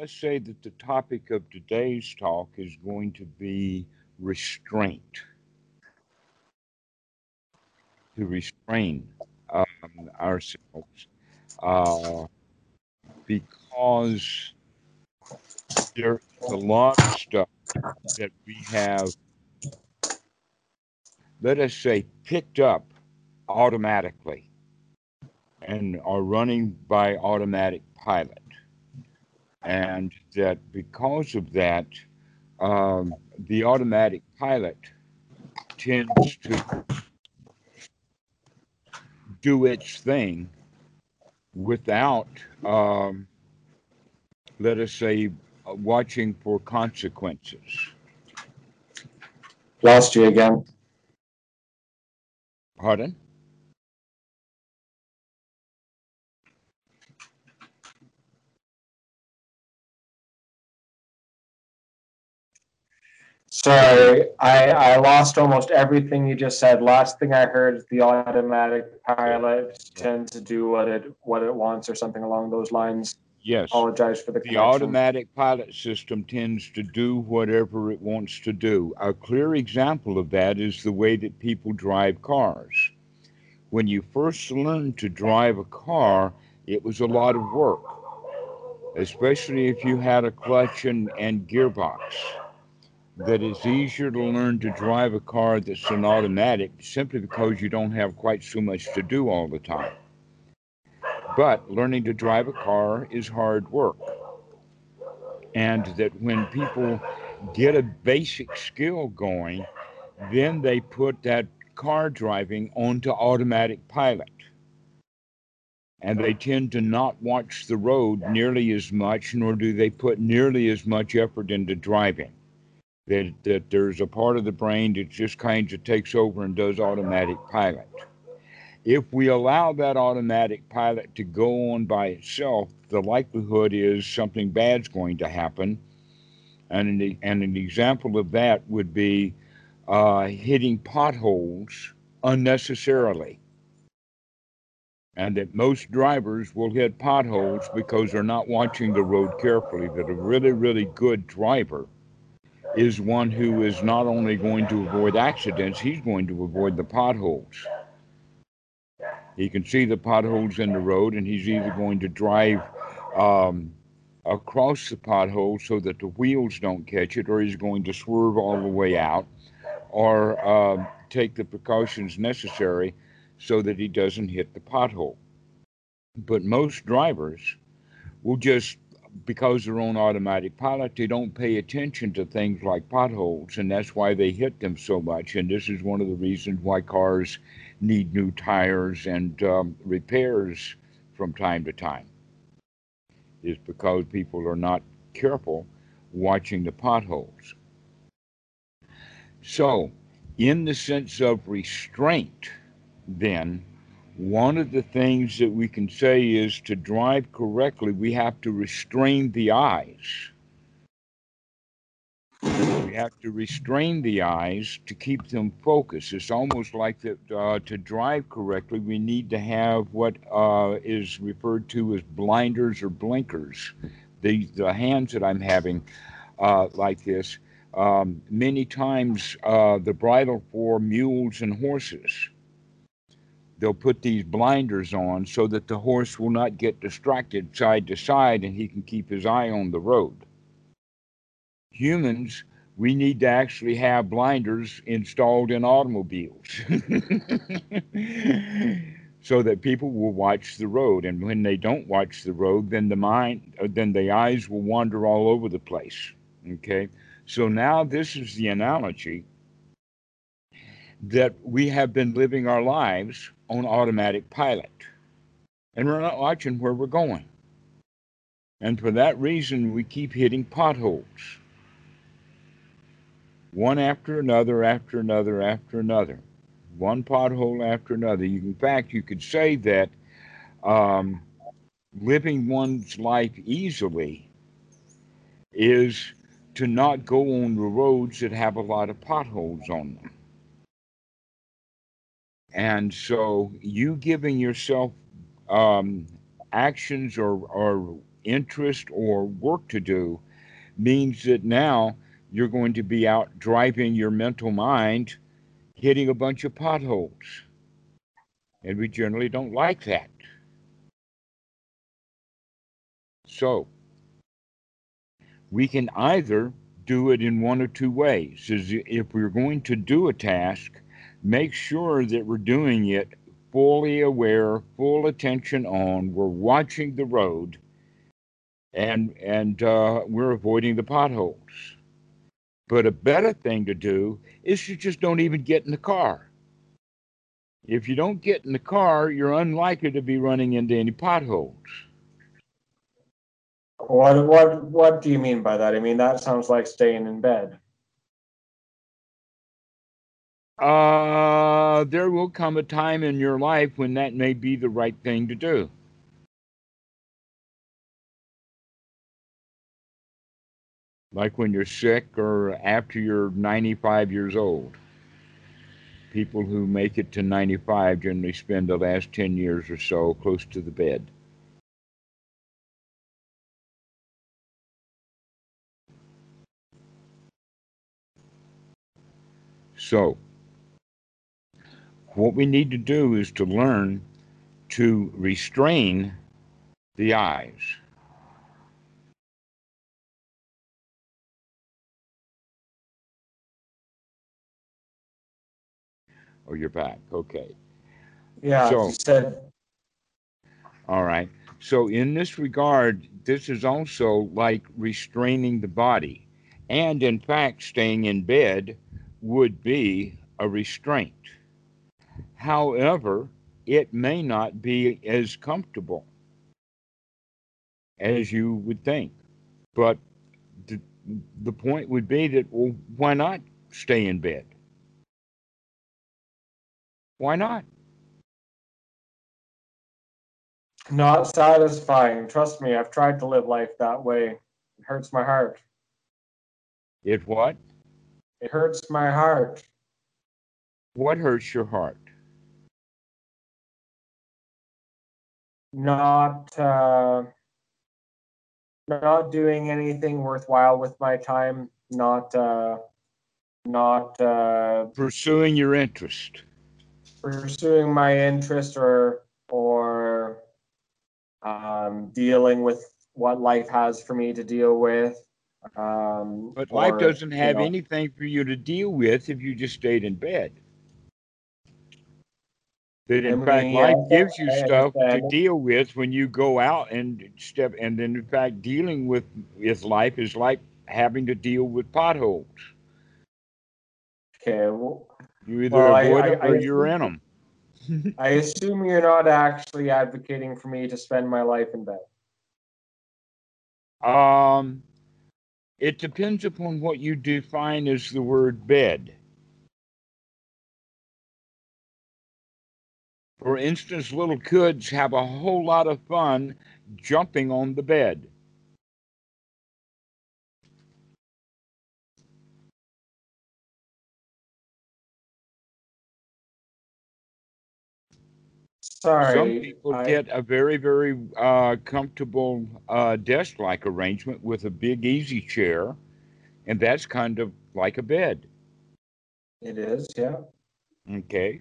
let's say that the topic of today's talk is going to be restraint. To restrain um, ourselves. Uh, because there's a lot of stuff that we have, let us say, picked up automatically and are running by automatic pilot. And that because of that, um, the automatic pilot tends to do its thing without, um, let us say, watching for consequences. Lost you again. Pardon? Sorry, I, I lost almost everything you just said. Last thing I heard is the automatic pilot tends to do what it what it wants or something along those lines. Yes. Apologize for the The connection. automatic pilot system tends to do whatever it wants to do. A clear example of that is the way that people drive cars. When you first learned to drive a car, it was a lot of work, especially if you had a clutch and, and gearbox. That it's easier to learn to drive a car that's an automatic simply because you don't have quite so much to do all the time. But learning to drive a car is hard work. And that when people get a basic skill going, then they put that car driving onto automatic pilot. And they tend to not watch the road nearly as much, nor do they put nearly as much effort into driving. That, that there's a part of the brain that just kind of takes over and does automatic pilot. If we allow that automatic pilot to go on by itself, the likelihood is something bad's going to happen. And an, and an example of that would be uh, hitting potholes unnecessarily. And that most drivers will hit potholes because they're not watching the road carefully. That a really, really good driver is one who is not only going to avoid accidents, he's going to avoid the potholes. He can see the potholes in the road, and he's either going to drive um, across the pothole so that the wheels don't catch it, or he's going to swerve all the way out, or uh, take the precautions necessary so that he doesn't hit the pothole. But most drivers will just, because they're on automatic pilot, they don't pay attention to things like potholes, and that's why they hit them so much. And this is one of the reasons why cars need new tires and um, repairs from time to time, is because people are not careful watching the potholes. So, in the sense of restraint, then, one of the things that we can say is to drive correctly, we have to restrain the eyes. We have to restrain the eyes to keep them focused. It's almost like that uh, to drive correctly, we need to have what uh, is referred to as blinders or blinkers. The, the hands that I'm having uh, like this, um, many times uh, the bridle for mules and horses they'll put these blinders on so that the horse will not get distracted side to side and he can keep his eye on the road. Humans, we need to actually have blinders installed in automobiles so that people will watch the road. And when they don't watch the road then the mind then the eyes will wander all over the place. Okay? So now this is the analogy that we have been living our lives on automatic pilot. And we're not watching where we're going. And for that reason, we keep hitting potholes. One after another, after another, after another. One pothole after another. You, in fact, you could say that um, living one's life easily is to not go on the roads that have a lot of potholes on them. And so you giving yourself um, actions or, or interest or work to do means that now you're going to be out driving your mental mind hitting a bunch of potholes. And we generally don't like that. So, we can either do it in one or two ways. Is if we're going to do a task, make sure that we're doing it fully aware, full attention on, we're watching the road, and and uh, we're avoiding the potholes. But a better thing to do is you just don't even get in the car. If you don't get in the car, you're unlikely to be running into any potholes. What what what do you mean by that? I mean that sounds like staying in bed. Uh, there will come a time in your life when that may be the right thing to do. Like when you're sick or after you're 95 years old. People who make it to 95 generally spend the last 10 years or so close to the bed. So, what we need to do is to learn to restrain the eyes. Oh, you're back. Okay. Yeah, So- said All right. So, in this regard, this is also like restraining the body. And in fact, staying in bed would be a restraint. However, it may not be as comfortable as you would think. But the, the point would be that, well, why not stay in bed? Why not? not satisfying. Trust me, I've tried to live life that way. It hurts my heart. It what? It hurts my heart. What hurts your heart? Not uh, not doing anything worthwhile with my time. Not uh, not uh, Pursuing your interest. pursuing my interest or or um, dealing with what life has for me to deal with. Um, But life or, doesn't you have know, anything for you to deal with if you just stayed in bed. That in fact, life gives you stuff to deal with when you go out and step. And then, in fact, dealing with with life is like having to deal with potholes. Okay, well, You either Well, avoid I- them I or you're in them. I assume you're not actually advocating for me to spend my life in bed. Um, it depends upon what you define as the word bed. For instance, little kids have a whole lot of fun jumping on the bed. Sorry. Some people I- get a very, very uh, comfortable uh, desk like arrangement with a big easy chair, and that's kind of like a bed. It is, yeah. Okay.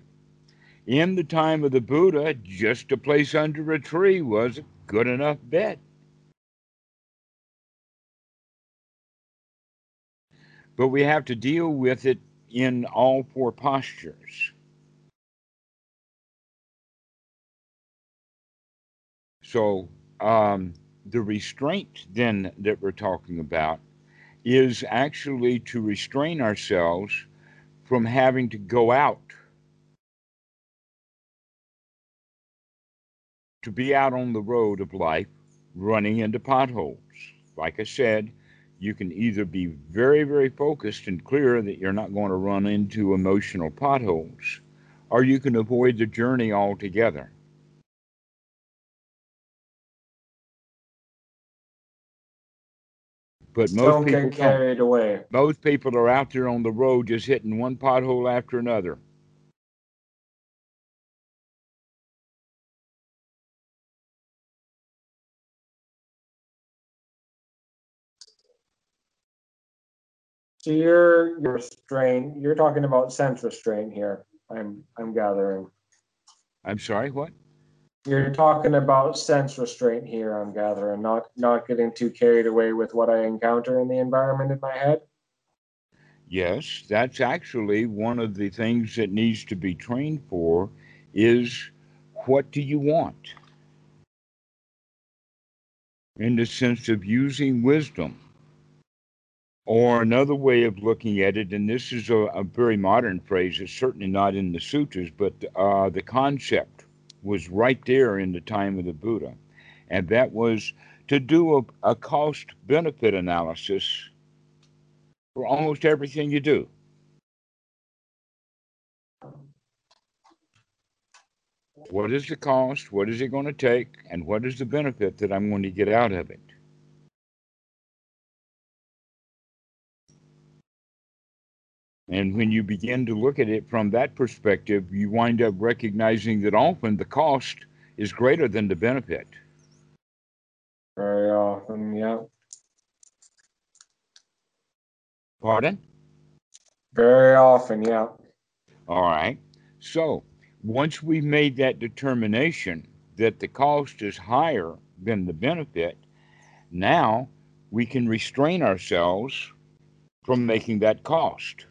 In the time of the Buddha, just a place under a tree was a good enough bed. But we have to deal with it in all four postures. So, um, the restraint then that we're talking about is actually to restrain ourselves from having to go out to be out on the road of life running into potholes. Like I said, you can either be very, very focused and clear that you're not going to run into emotional potholes, or you can avoid the journey altogether. But most Don't people get don't. carried away. Most people are out there on the road just hitting one pothole after another. So your your strain, you're talking about sense restraint here. I'm I'm gathering. I'm sorry, what? You're talking about sense restraint here. I'm gathering, not not getting too carried away with what I encounter in the environment in my head. Yes, that's actually one of the things that needs to be trained for is what do you want? In the sense of using wisdom. Or another way of looking at it, and this is a, a very modern phrase, it's certainly not in the sutras, but uh, the concept was right there in the time of the Buddha. And that was to do a, a cost benefit analysis for almost everything you do. What is the cost? What is it going to take? And what is the benefit that I'm going to get out of it? And when you begin to look at it from that perspective, you wind up recognizing that often the cost is greater than the benefit. Very often, yeah. Pardon? Very often, yeah. All right. So once we've made that determination that the cost is higher than the benefit, now we can restrain ourselves from making that cost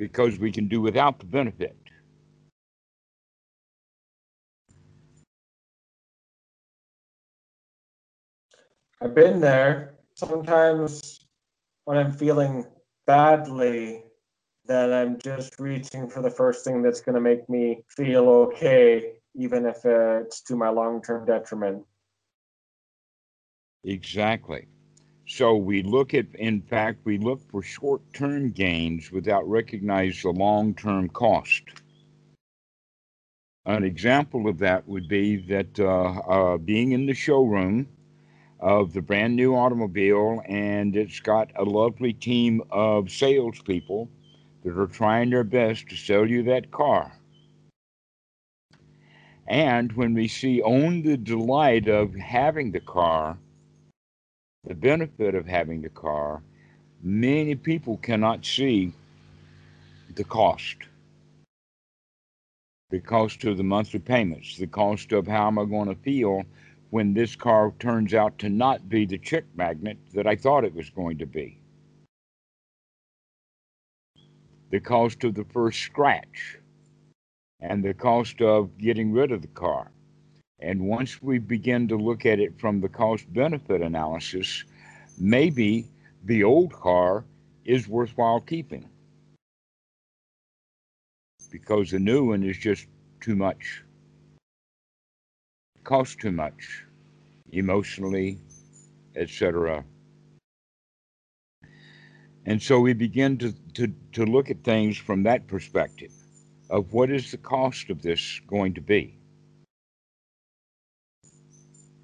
because we can do without the benefit. I've been there. Sometimes when I'm feeling badly, then I'm just reaching for the first thing that's going to make me feel okay, even if it's to my long term detriment. Exactly. So we look at, in fact, we look for short term gains without recognizing the long term cost. An example of that would be that uh, uh, being in the showroom of the brand new automobile, and it's got a lovely team of salespeople that are trying their best to sell you that car. And when we see only the delight of having the car, the benefit of having the car, many people cannot see the cost. The cost of the monthly payments, the cost of how am I going to feel when this car turns out to not be the chick magnet that I thought it was going to be. The cost of the first scratch and the cost of getting rid of the car. And once we begin to look at it from the cost benefit analysis, maybe the old car is worthwhile keeping because the new one is just too much, costs too much emotionally, etc. And so we begin to, to, to look at things from that perspective of what is the cost of this going to be.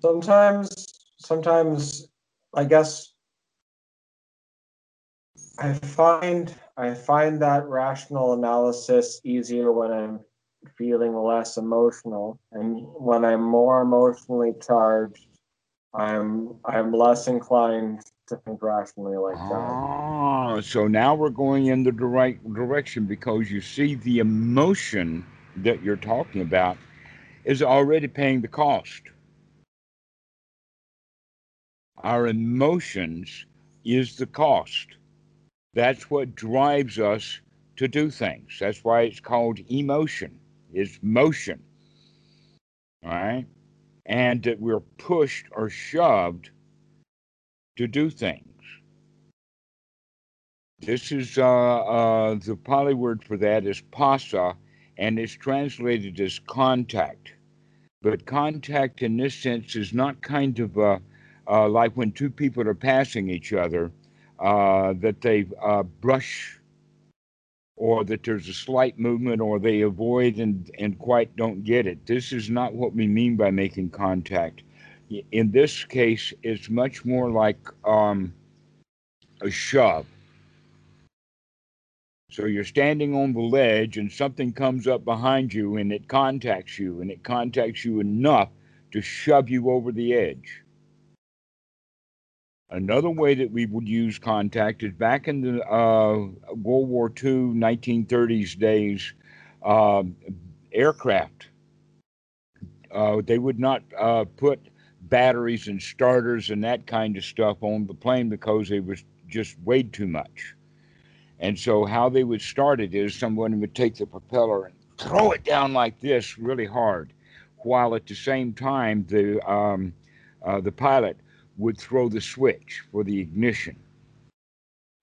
Sometimes, sometimes, I guess I find I find that rational analysis easier when I'm feeling less emotional, and when I'm more emotionally charged, I'm I'm less inclined to think rationally like that. Ah, so now we're going in the right direction because you see the emotion that you're talking about is already paying the cost. Our emotions is the cost. That's what drives us to do things. That's why it's called emotion. Is motion. All right? And that we're pushed or shoved to do things. This is uh, uh, the Pali word for that is phassa, and it's translated as contact. But contact in this sense is not kind of uh, uh, like when two people are passing each other, uh, that they uh, brush or that there's a slight movement or they avoid and, and quite don't get it. This is not what we mean by making contact. In this case, it's much more like um, a shove. So you're standing on the ledge and something comes up behind you and it contacts you and it contacts you enough to shove you over the edge. Another way that we would use contact is back in the uh, World War II, 1930s days, uh, aircraft. Uh, they would not uh, put batteries and starters and that kind of stuff on the plane because it was just weighed too much. And so, how they would start it is someone would take the propeller and throw it down like this really hard, while at the same time the um, uh, the pilot would throw the switch for the ignition.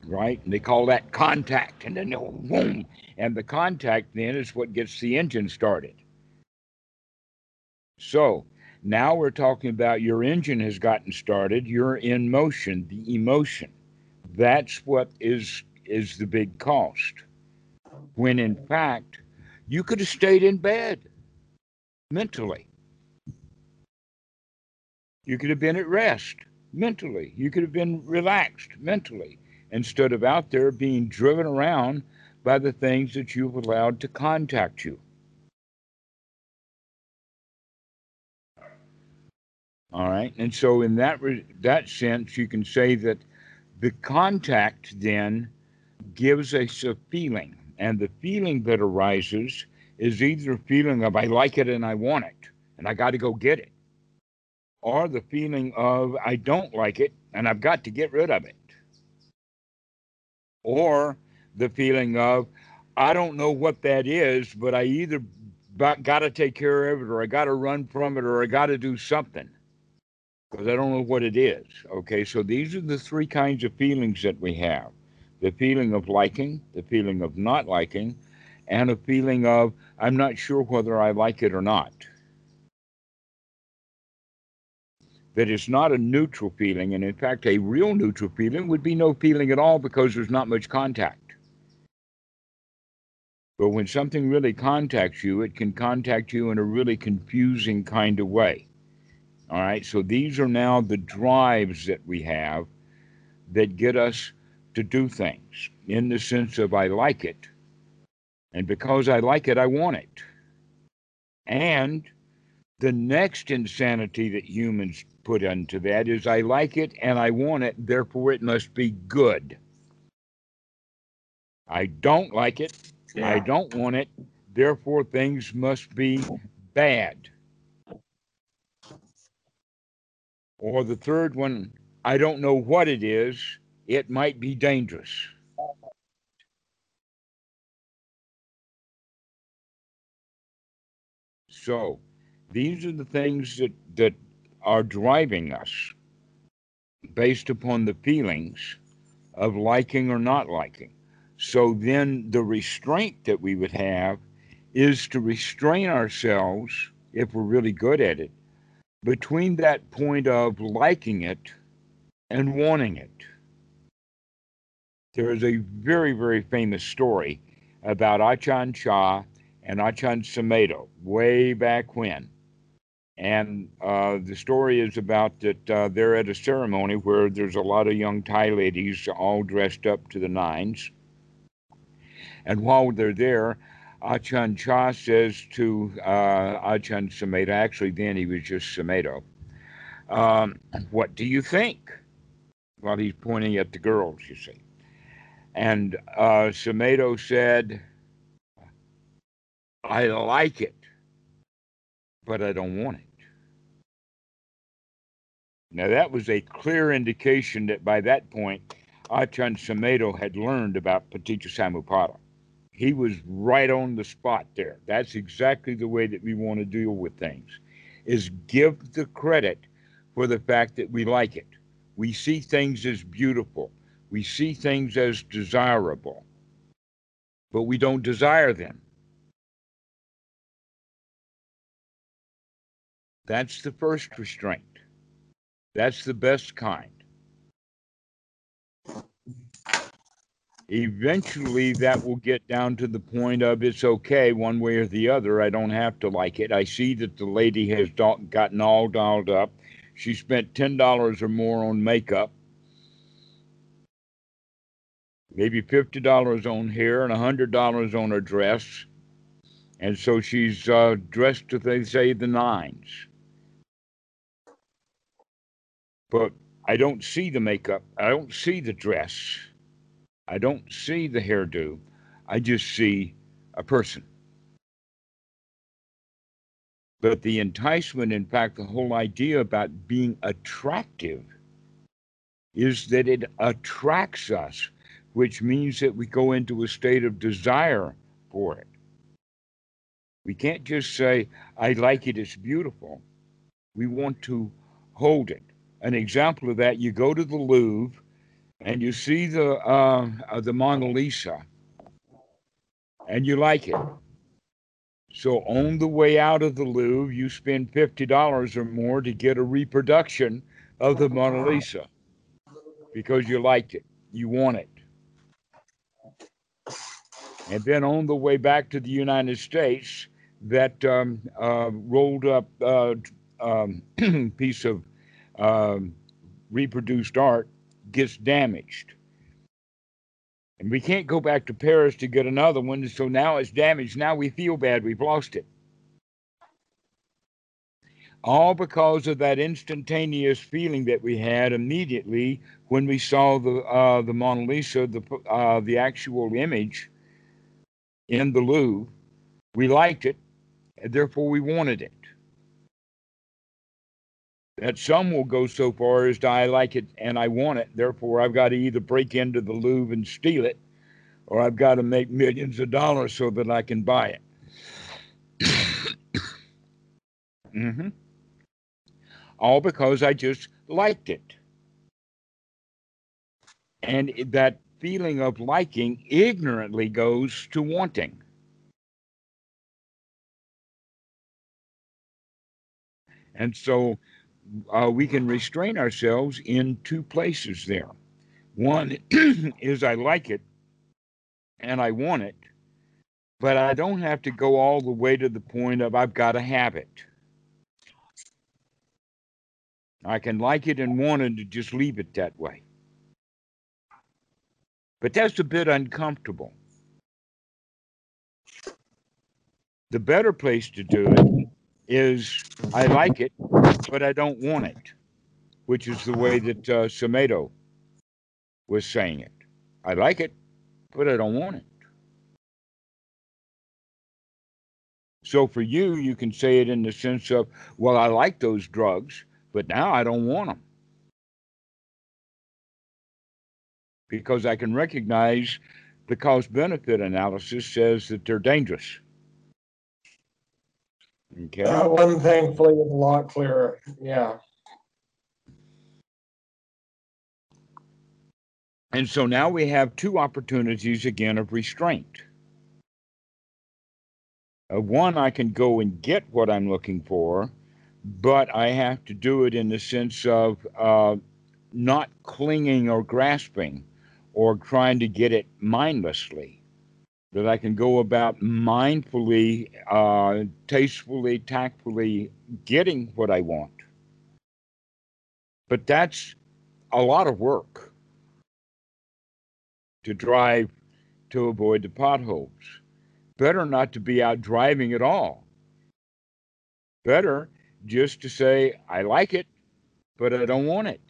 Right, and they call that contact, and then boom, and the contact then is what gets the engine started. So now we're talking about your engine has gotten started, you're in motion, the emotion. That's what is is the big cost. When in fact, you could have stayed in bed mentally. You could have been at rest mentally. You could have been relaxed mentally instead of out there being driven around by the things that you've allowed to contact you. All right. And so, in that, that sense, you can say that the contact then gives us a feeling. And the feeling that arises is either a feeling of I like it and I want it and I got to go get it, or the feeling of I don't like it and I've got to get rid of it, or the feeling of I don't know what that is, but I either got to take care of it or I got to run from it or I got to do something because I don't know what it is. Okay, so these are the three kinds of feelings that we have the feeling of liking, the feeling of not liking, and a feeling of I'm not sure whether I like it or not. That is not a neutral feeling, and in fact, a real neutral feeling would be no feeling at all because there's not much contact. But when something really contacts you, it can contact you in a really confusing kind of way. All right, so these are now the drives that we have that get us to do things in the sense of I like it. And because I like it, I want it. And the next insanity that humans put into that is I like it and I want it, therefore it must be good. I don't like it, yeah. I don't want it, therefore things must be bad. Or the third one, I don't know what it is, it might be dangerous. So these are the things that, that are driving us based upon the feelings of liking or not liking. So then the restraint that we would have is to restrain ourselves, if we're really good at it, between that point of liking it and wanting it. There is a very, very famous story about Ajahn Chah and Ajahn Sumedho way back when. And uh, the story is about that uh, they're at a ceremony where there's a lot of young Thai ladies all dressed up to the nines. And while they're there, Ajahn Chah says to uh, Ajahn Sumedho, actually, then he was just Sumedho, um, What do you think? While he's pointing at the girls, you see. And uh, Sumedho said, I like it, but I don't want it. Now, that was a clear indication that by that point, Ajahn Sumedho had learned about Paticca Samuppada. He was right on the spot there. That's exactly the way that we want to deal with things, is give the credit for the fact that we like it. We see things as beautiful. We see things as desirable, but we don't desire them. That's the first restraint. That's the best kind. Eventually, that will get down to the point of it's okay one way or the other. I don't have to like it. I see that the lady has gotten all dolled up. She spent $10 or more on makeup maybe fifty dollars on hair and a hundred dollars on her dress, and so she's uh, dressed to they say the nines. But I don't see the makeup. I don't see the dress. I don't see the hairdo. I just see a person. But the enticement, in fact, the whole idea about being attractive is that it attracts us, which means that we go into a state of desire for it. We can't just say, I like it, it's beautiful. We want to hold it. An example of that, you go to the Louvre and you see the uh, uh, the Mona Lisa, and you like it. So on the way out of the Louvre, you spend fifty dollars or more to get a reproduction of the Mona Lisa because you liked it, you want it. And then on the way back to the United States, that um, uh, rolled up uh, um, piece of um, reproduced art gets damaged. And we can't go back to Paris to get another one. So now it's damaged. Now we feel bad. We've lost it. All because of that instantaneous feeling that we had immediately when we saw the uh, the Mona Lisa, the uh, the actual image in the Louvre. We liked it, and therefore we wanted it that some will go so far as to I like it and I want it. Therefore, I've got to either break into the Louvre and steal it, or I've got to make millions of dollars so that I can buy it. mm-hmm. All because I just liked it. And that feeling of liking ignorantly goes to wanting. And so uh, we can restrain ourselves in two places there. One is I like it and I want it, but I don't have to go all the way to the point of I've got to have it. I can like it and want it to just leave it that way. But that's a bit uncomfortable. The better place to do it is I like it, but I don't want it, which is the way that uh, was saying it. I like it, but I don't want it. So for you, you can say it in the sense of, well, I like those drugs, but now I don't want them. Because I can recognize the cost benefit analysis says that they're dangerous. Okay. That one thankfully is a lot clearer. Yeah. And so now we have two opportunities again of restraint. Uh, one, I can go and get what I'm looking for, but I have to do it in the sense of uh, not clinging or grasping or trying to get it mindlessly that I can go about mindfully, uh, tastefully, tactfully getting what I want. But that's a lot of work to drive to avoid the potholes. Better not to be out driving at all. Better just to say, I like it, but I don't want it.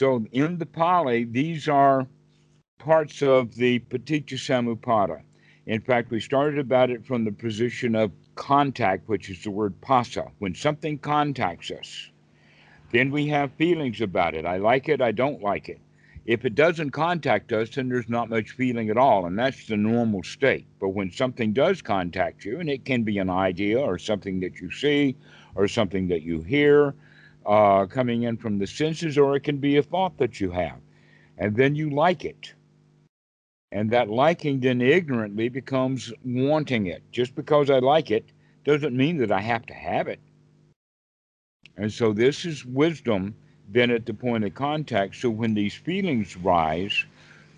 So in the Pali, these are parts of the Paticca Samuppada. In fact, we started about it from the position of contact, which is the word phassa, When something contacts us, then we have feelings about it. I like it, I don't like it. If it doesn't contact us, then there's not much feeling at all, and that's the normal state. But when something does contact you, and it can be an idea or something that you see or something that you hear, uh, coming in from the senses, or it can be a thought that you have. And then you like it. And that liking then ignorantly becomes wanting it. Just because I like it doesn't mean that I have to have it. And so this is wisdom then at the point of contact. So when these feelings rise,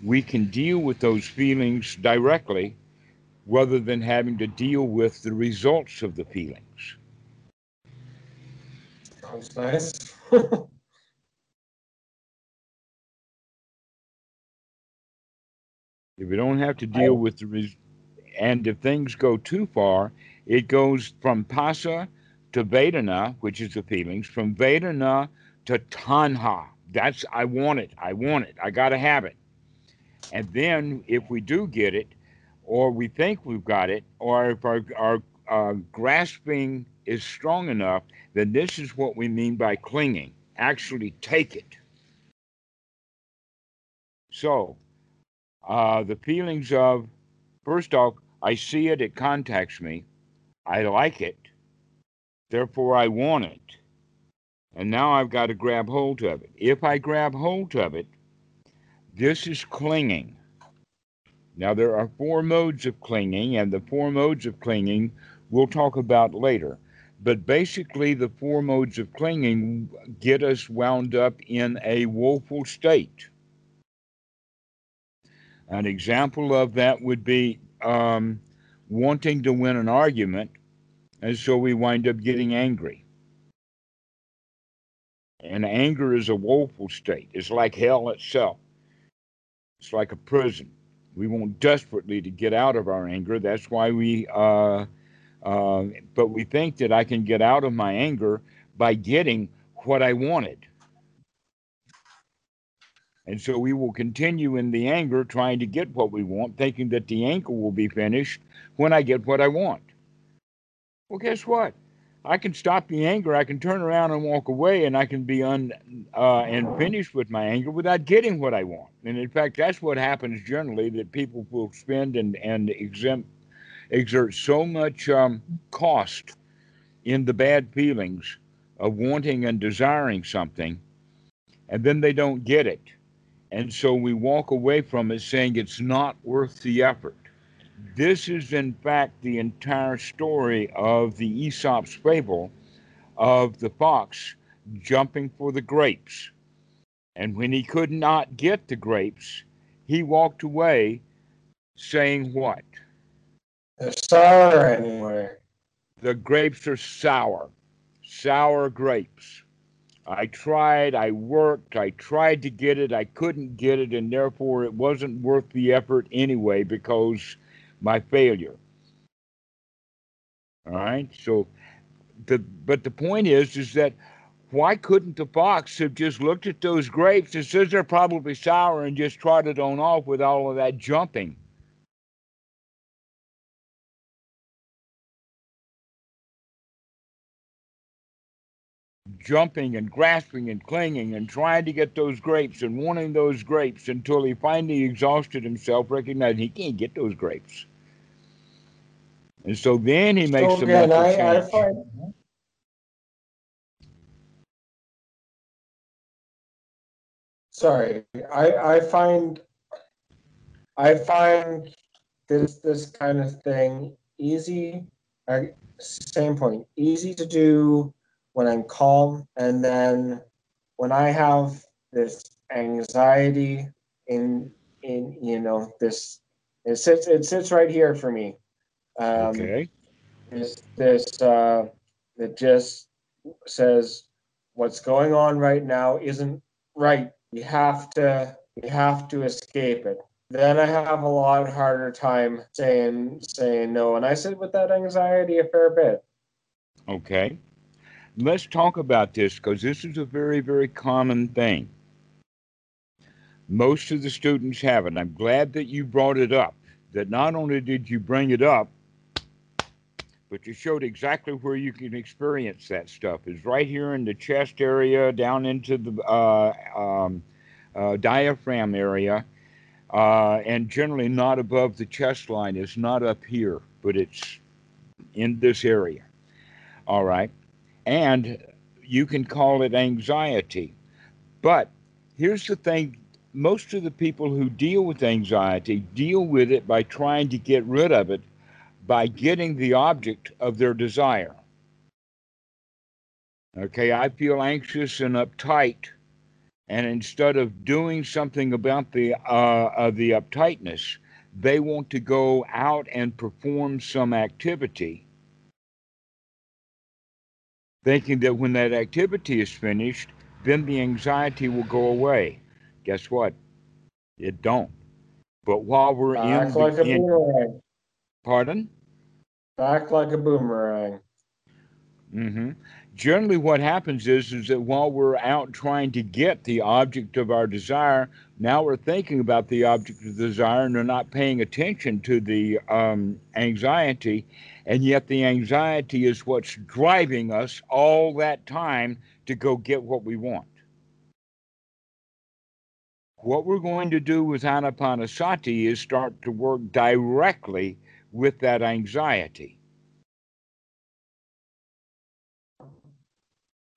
we can deal with those feelings directly rather than having to deal with the results of the feelings. Sounds nice. If we don't have to deal with the res- and if things go too far, it goes from phassa to Vedana, which is the feelings, from Vedana to Tanha. That's, I want it. I want it. I got to have it. And then if we do get it, or we think we've got it, or if our, our, our grasping is strong enough, then this is what we mean by clinging. Actually, take it. So, uh, the feelings of, first off, I see it, it contacts me, I like it, therefore I want it. And now I've got to grab hold of it. If I grab hold of it, this is clinging. Now, there are four modes of clinging, and the four modes of clinging we'll talk about later. But basically, the four modes of clinging get us wound up in a woeful state. An example of that would be um, wanting to win an argument, and so we wind up getting angry. And anger is a woeful state. It's like hell itself. It's like a prison. We want desperately to get out of our anger. That's why we, uh, uh, but we think that I can get out of my anger by getting what I wanted. And so we will continue in the anger trying to get what we want, thinking that the anger will be finished when I get what I want. Well, guess what? I can stop the anger. I can turn around and walk away, and I can be un uh, and finished with my anger without getting what I want. And in fact, that's what happens generally. That people will spend and and exempt, exert so much um, cost in the bad feelings of wanting and desiring something, and then they don't get it, and so we walk away from it saying it's not worth the effort. This is, in fact, the entire story of the Aesop's fable of the fox jumping for the grapes. And when he could not get the grapes, he walked away saying, What? They're sour anyway. The grapes are sour, sour grapes. I tried, I worked, I tried to get it, I couldn't get it, and therefore it wasn't worth the effort anyway because my failure. All right. So, the but the point is, is that why couldn't the fox have just looked at those grapes and says they're probably sour and just trotted on off with all of that jumping? Jumping and grasping and clinging and trying to get those grapes and wanting those grapes until he finally exhausted himself, recognizing he can't get those grapes. And so then he makes so the I, I find, Sorry, I, I find I find this this kind of thing easy. I, same point, easy to do when I'm calm, and then when I have this anxiety in in you know this it sits it sits right here for me um, okay. This this uh, that just says what's going on right now isn't right. We have to we have to escape it. Then I have a lot harder time saying saying no, and I sit with that anxiety a fair bit. Okay, let's talk about this because this is a very very common thing. Most of the students have it. I'm glad that you brought it up. That not only did you bring it up, but you showed exactly where you can experience that stuff. Is right here in the chest area, down into the uh, um, uh, diaphragm area, uh, and generally not above the chest line. It's not up here, but it's in this area. All right, and you can call it anxiety, but here's the thing. Most of the people who deal with anxiety deal with it by trying to get rid of it by getting the object of their desire. Okay, I feel anxious and uptight, and instead of doing something about the uh, the uptightness, they want to go out and perform some activity, thinking that when that activity is finished, then the anxiety will go away. Guess what? It don't. But while we're uh, in, the, in Pardon? Back like a boomerang. Mm-hmm. Generally, what happens is is that while we're out trying to get the object of our desire, now we're thinking about the object of desire and we're not paying attention to the um, anxiety, and yet the anxiety is what's driving us all that time to go get what we want. What we're going to do with Anapanasati is start to work directly with that anxiety.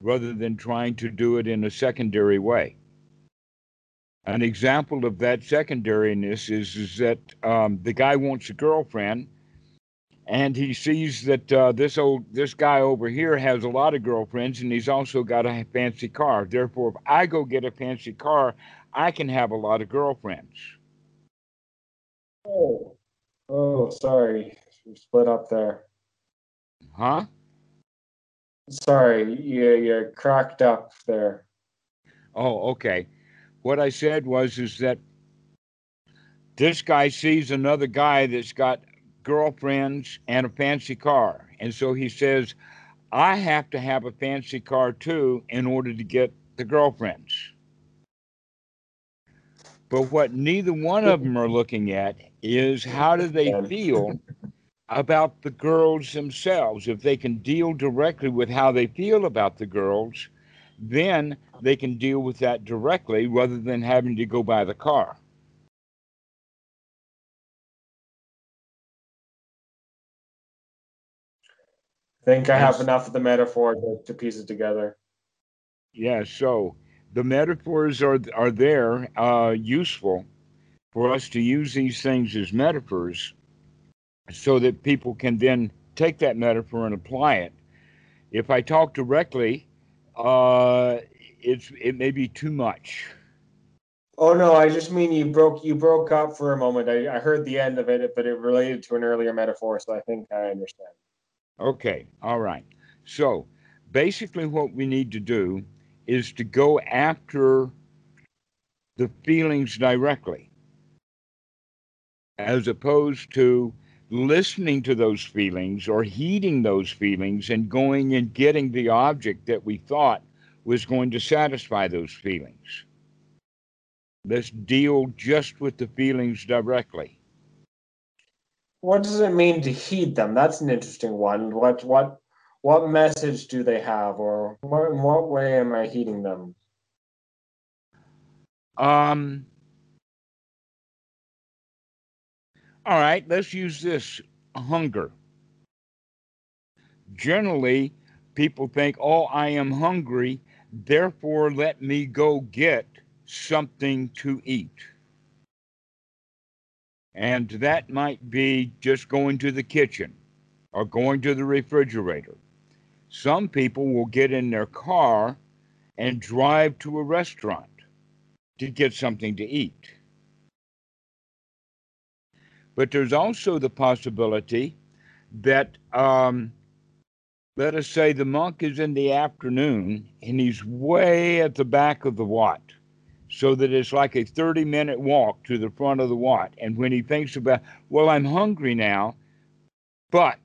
rather than trying to do it in a secondary way. An example of that secondariness is, is that um, the guy wants a girlfriend, and he sees that uh, this old this guy over here has a lot of girlfriends, and he's also got a fancy car. Therefore, if I go get a fancy car, I can have a lot of girlfriends. Oh, oh, sorry, we split up there. Huh? Sorry, you you cracked up there. Oh, okay. What I said was is that this guy sees another guy that's got girlfriends and a fancy car, and so he says, "I have to have a fancy car too in order to get the girlfriends." But what neither one of them are looking at is how do they feel about the girls themselves. If they can deal directly with how they feel about the girls, then they can deal with that directly rather than having to go buy the car. Think I have enough of the metaphor to, to piece it together. Yeah, so the metaphors are are there, uh, useful for us to use these things as metaphors so that people can then take that metaphor and apply it. If I talk directly, uh, it's it may be too much. Oh no, I just mean you broke you broke up for a moment. I, I heard the end of it, but it related to an earlier metaphor, so I think I understand. Okay, all right. So basically, what we need to do is to go after the feelings directly, as opposed to listening to those feelings or heeding those feelings and going and getting the object that we thought was going to satisfy those feelings. Let's deal just with the feelings directly. What does it mean to heed them? That's an interesting one. What what what message do they have, or what, in what way am I heeding them? Um, All right, let's use this hunger. Generally, people think, oh, I am hungry, therefore let me go get something to eat. And that might be just going to the kitchen or going to the refrigerator. Some people will get in their car and drive to a restaurant to get something to eat. But there's also the possibility that, um, let us say, the monk is in the afternoon and he's way at the back of the Wat, so that it's like a 30 minute walk to the front of the Wat. And when he thinks about, well, I'm hungry now, but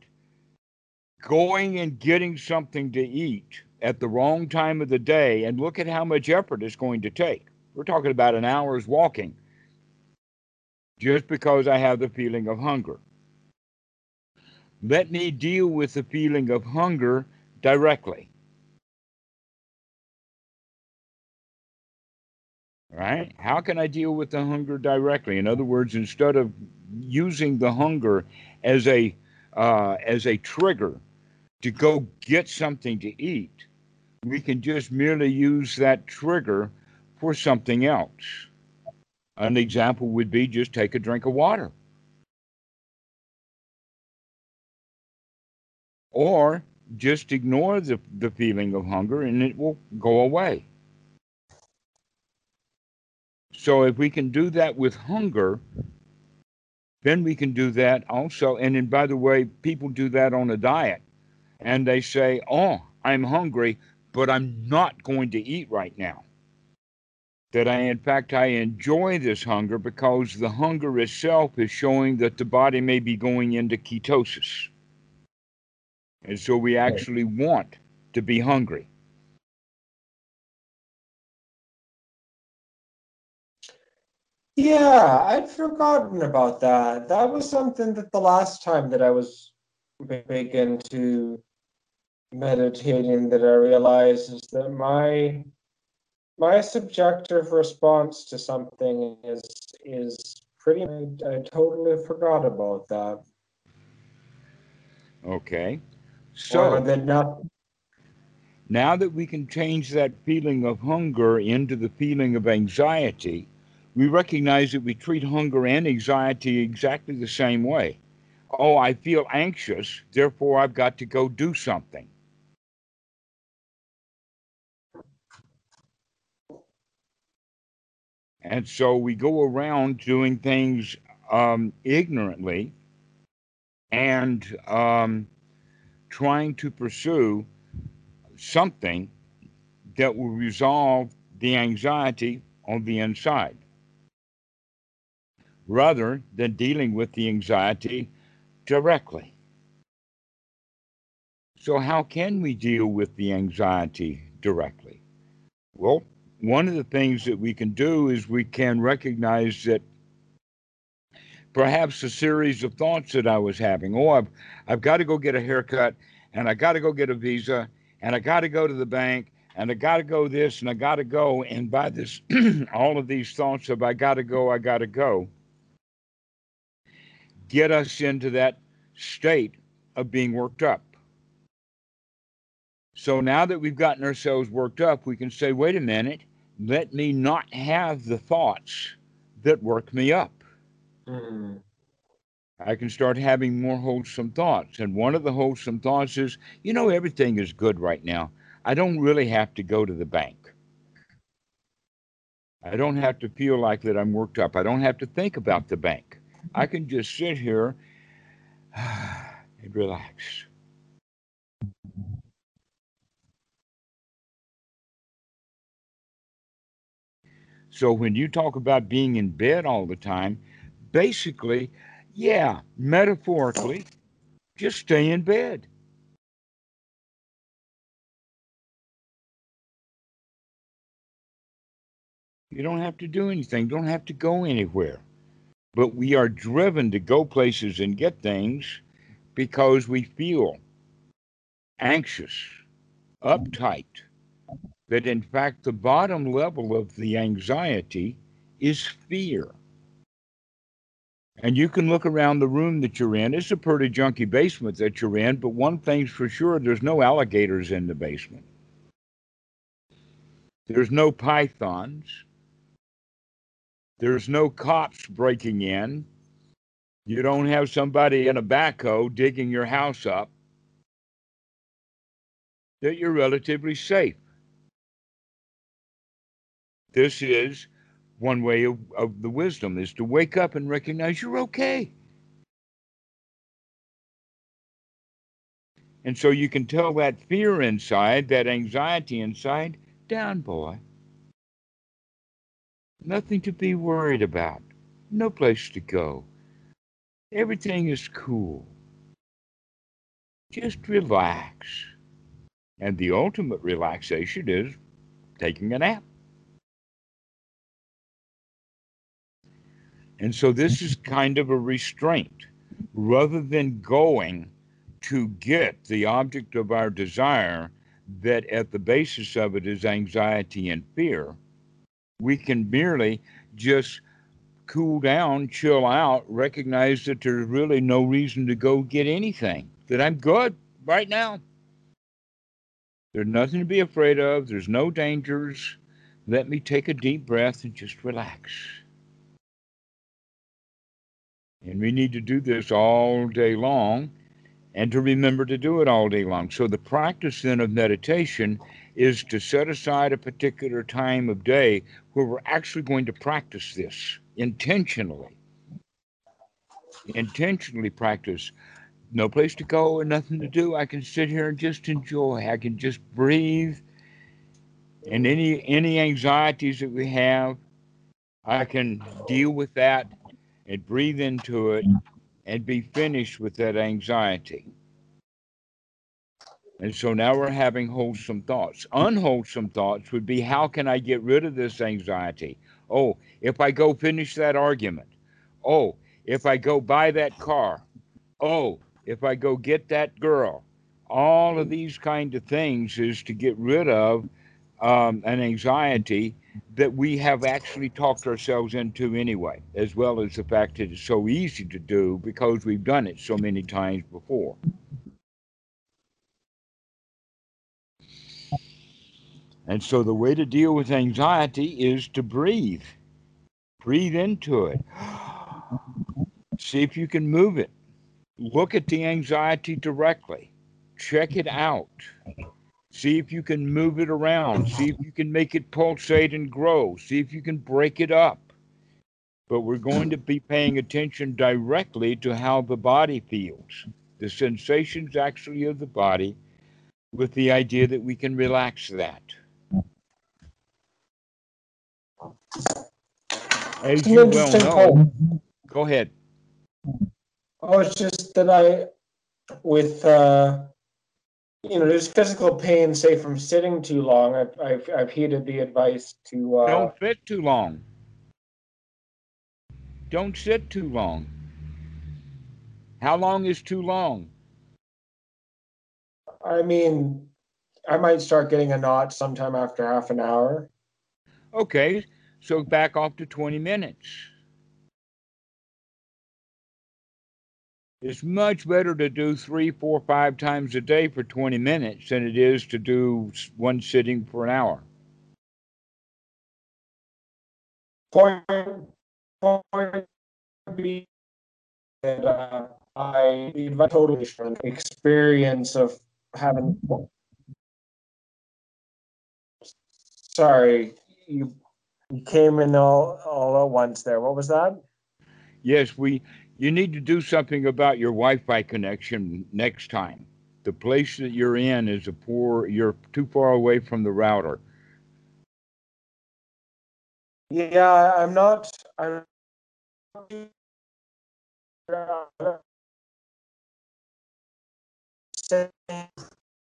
going and getting something to eat at the wrong time of the day, and look at how much effort it's going to take. We're talking about an hour's walking just because I have the feeling of hunger. Let me deal with the feeling of hunger directly. Right? How can I deal with the hunger directly? In other words, instead of using the hunger as a uh, as a trigger to go get something to eat, we can just merely use that trigger for something else. An example would be just take a drink of water. Or just ignore the, the feeling of hunger and it will go away. So if we can do that with hunger, then we can do that also. And then, by the way, people do that on a diet and they say, Oh, I'm hungry, but I'm not going to eat right now that I, in fact, I enjoy this hunger because the hunger itself is showing that the body may be going into ketosis. And so we actually want to be hungry. Yeah, I'd forgotten about that. That was something that the last time that I was big into meditating that I realized is that my my subjective response to something is is pretty I, I totally forgot about that. Okay. So not, now that we can change that feeling of hunger into the feeling of anxiety, we recognize that we treat hunger and anxiety exactly the same way. Oh, I feel anxious, therefore I've got to go do something. And so we go around doing things um, ignorantly and um, trying to pursue something that will resolve the anxiety on the inside rather than dealing with the anxiety directly. So, how can we deal with the anxiety directly? Well, one of the things that we can do is we can recognize that perhaps a series of thoughts that I was having. Oh, I've, I've got to go get a haircut, and I got to go get a visa, and I got to go to the bank, and I got to go this, and I got to go. And by this, all of these thoughts of I got to go, I got to go, get us into that state of being worked up. So now that we've gotten ourselves worked up, we can say, wait a minute, let me not have the thoughts that work me up. mm, I can start having more wholesome thoughts. And one of the wholesome thoughts is, you know, everything is good right now. I don't really have to go to the bank. I don't have to feel like that I'm worked up. I don't have to think about the bank. I can just sit here and relax. So when you talk about being in bed all the time, basically, yeah, metaphorically, just stay in bed. You don't have to do anything, you don't have to go anywhere. But we are driven to go places and get things because we feel anxious, uptight, that in fact the bottom level of the anxiety is fear. And you can look around the room that you're in. It's a pretty junky basement that you're in, but one thing's for sure there's no alligators in the basement. There's no pythons. There's no cops breaking in. You don't have somebody in a backhoe digging your house up. That you're relatively safe. This is one way of, of the wisdom is to wake up and recognize you're okay. And so you can tell that fear inside, that anxiety inside, down, boy. Nothing to be worried about. No place to go. Everything is cool. Just relax. And the ultimate relaxation is taking a nap. And so this is kind of a restraint. Rather than going to get the object of our desire, that at the basis of it is anxiety and fear, we can merely just cool down, chill out, recognize that there's really no reason to go get anything, that I'm good right now. There's nothing to be afraid of, there's no dangers. Let me take a deep breath and just relax. And we need to do this all day long and to remember to do it all day long. So, the practice then of meditation is to set aside a particular time of day where we're actually going to practice this intentionally. Intentionally practice. No place to go and nothing to do. I can sit here and just enjoy. I can just breathe. And any any anxieties that we have, I can deal with that and breathe into it and be finished with that anxiety. And so now we're having wholesome thoughts. Unwholesome thoughts would be how can I get rid of this anxiety? Oh, if I go finish that argument. Oh, if I go buy that car. Oh, if I go get that girl. All of these kind of things is to get rid of um, an anxiety that we have actually talked ourselves into anyway, as well as the fact that it's so easy to do because we've done it so many times before. And so the way to deal with anxiety is to breathe. Breathe into it. See if you can move it. Look at the anxiety directly. Check it out. See if you can move it around. See if you can make it pulsate and grow. See if you can break it up. But we're going to be paying attention directly to how the body feels, the sensations actually of the body, with the idea that we can relax that. As you well know, go ahead. Oh, it's just that I, with uh, you know, there's physical pain, say from sitting too long. I've I've, I've heeded the advice to uh, don't sit too long. Don't sit too long. How long is too long? I mean, I might start getting a knot sometime after half an hour. Okay, so back off to 20 minutes. It's much better to do three, four, five times a day for 20 minutes than it is to do one sitting for an hour. Point, point be that uh, I totally from experience of having. Sorry, you you came in all all at once there. What was that? Yes, we. You need to do something about your Wi-Fi connection next time. The place that you're in is a poor. You're too far away from the router. Yeah, I'm not. I'm.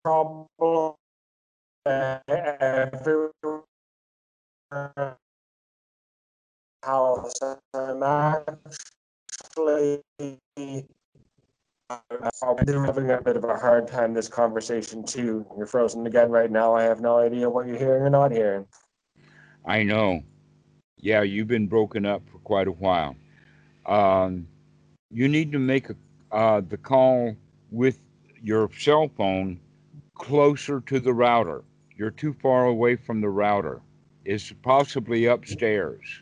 Problem. Uh, house. I'm actually I've having a bit of a hard time this conversation too. You're frozen again right now. I have no idea what you're hearing or not hearing. I know. Yeah, you've been broken up for quite a while. Um, you need to make a, uh, the call with your cell phone closer to the router. You're too far away from the router. It's possibly upstairs.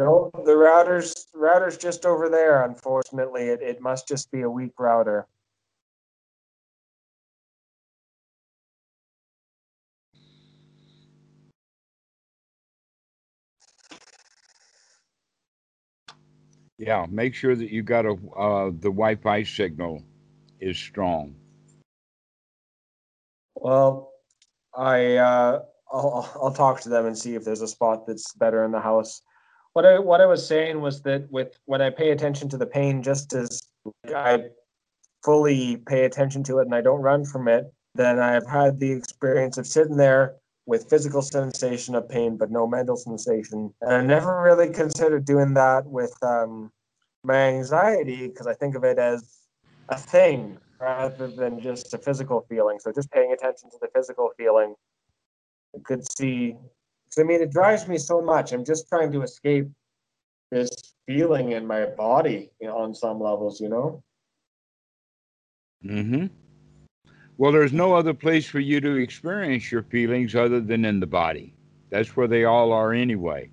No, the router's router's just over there. Unfortunately, it, it must just be a weak router. Yeah, make sure that you got a uh, the Wi-Fi signal is strong. Well, I uh, I'll I'll talk to them and see if there's a spot that's better in the house. What I what I was saying was that with when I pay attention to the pain, just as I fully pay attention to it and I don't run from it, then I've had the experience of sitting there with physical sensation of pain but no mental sensation. And I never really considered doing that with um, my anxiety because I think of it as a thing rather than just a physical feeling. So just paying attention to the physical feeling could see. I mean, it drives me so much. I'm just trying to escape this feeling in my body you know, on some levels, you know? Mm-hmm. Well, there's no other place for you to experience your feelings other than in the body. That's where they all are anyway.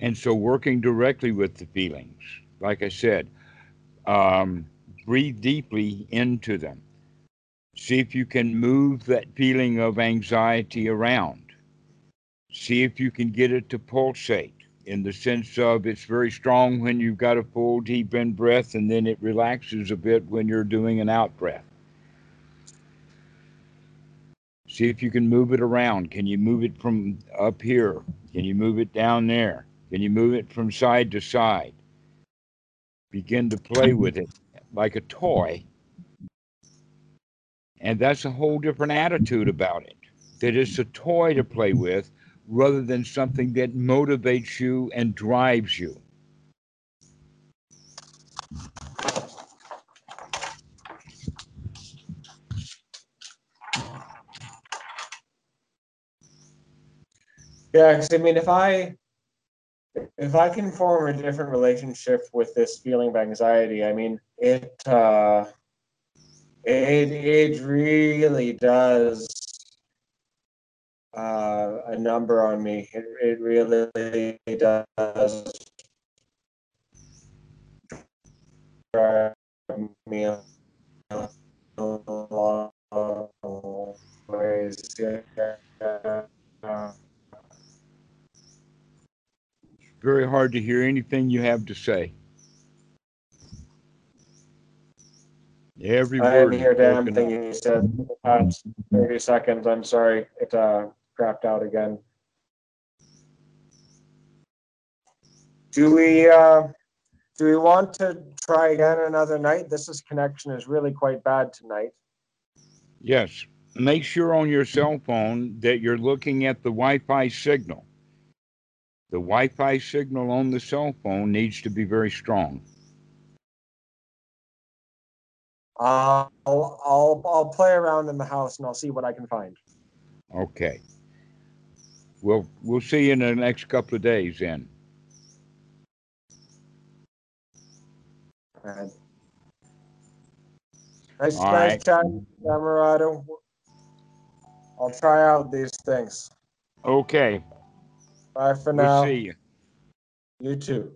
And so, working directly with the feelings, like I said, um, breathe deeply into them. See if you can move that feeling of anxiety around. See if you can get it to pulsate in the sense of it's very strong when you've got a full deep in breath and then it relaxes a bit when you're doing an out breath. See if you can move it around. Can you move it from up here? Can you move it down there? Can you move it from side to side? begin to play with it like a toy. And that's a whole different attitude about it. That it's a toy to play with rather than something that motivates you and drives you. Yeah, 'cause I mean, if I if I can form a different relationship with this feeling of anxiety, I mean, it uh, it it really does uh, a number on me. It it really does drive me. Very hard to hear anything you have to say. Every I didn't hear damn thing you said the past 30 seconds. I'm sorry. It uh, crapped out again. Do we uh, do we want to try again another night? This is connection is really quite bad tonight. Yes. Make sure on your cell phone that you're looking at the Wi Fi signal. The Wi Fi signal on the cell phone needs to be very strong. Uh, I'll, I'll I'll play around in the house and I'll see what I can find. Okay. We'll we'll see you in the next couple of days then. All right. Nice, All nice right. chatting, Dhammarato. I'll try out these things. Okay. Bye for now. We'll now. see you. You too.